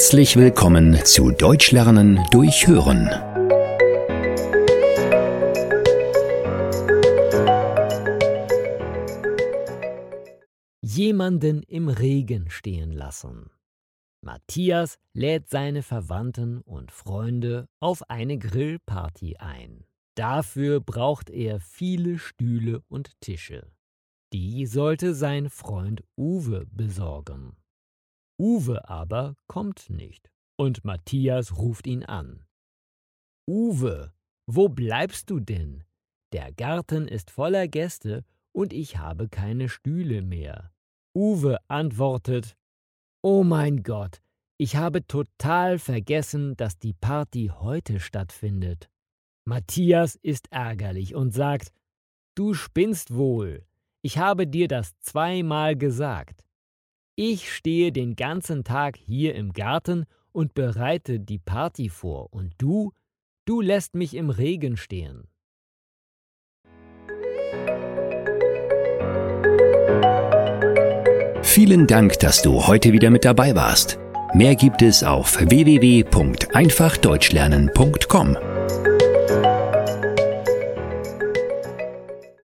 Herzlich willkommen zu Deutsch lernen durch Hören. Jemanden im Regen stehen lassen. Matthias lädt seine Verwandten und Freunde auf eine Grillparty ein. Dafür braucht er viele Stühle und Tische. Die sollte sein Freund Uwe besorgen. Uwe aber kommt nicht, und Matthias ruft ihn an. Uwe, wo bleibst du denn? Der Garten ist voller Gäste und ich habe keine Stühle mehr. Uwe antwortet Oh mein Gott, ich habe total vergessen, dass die Party heute stattfindet. Matthias ist ärgerlich und sagt Du spinnst wohl. Ich habe dir das zweimal gesagt. Ich stehe den ganzen Tag hier im Garten und bereite die Party vor, und du, du lässt mich im Regen stehen. Vielen Dank, dass du heute wieder mit dabei warst. Mehr gibt es auf www.einfachdeutschlernen.com.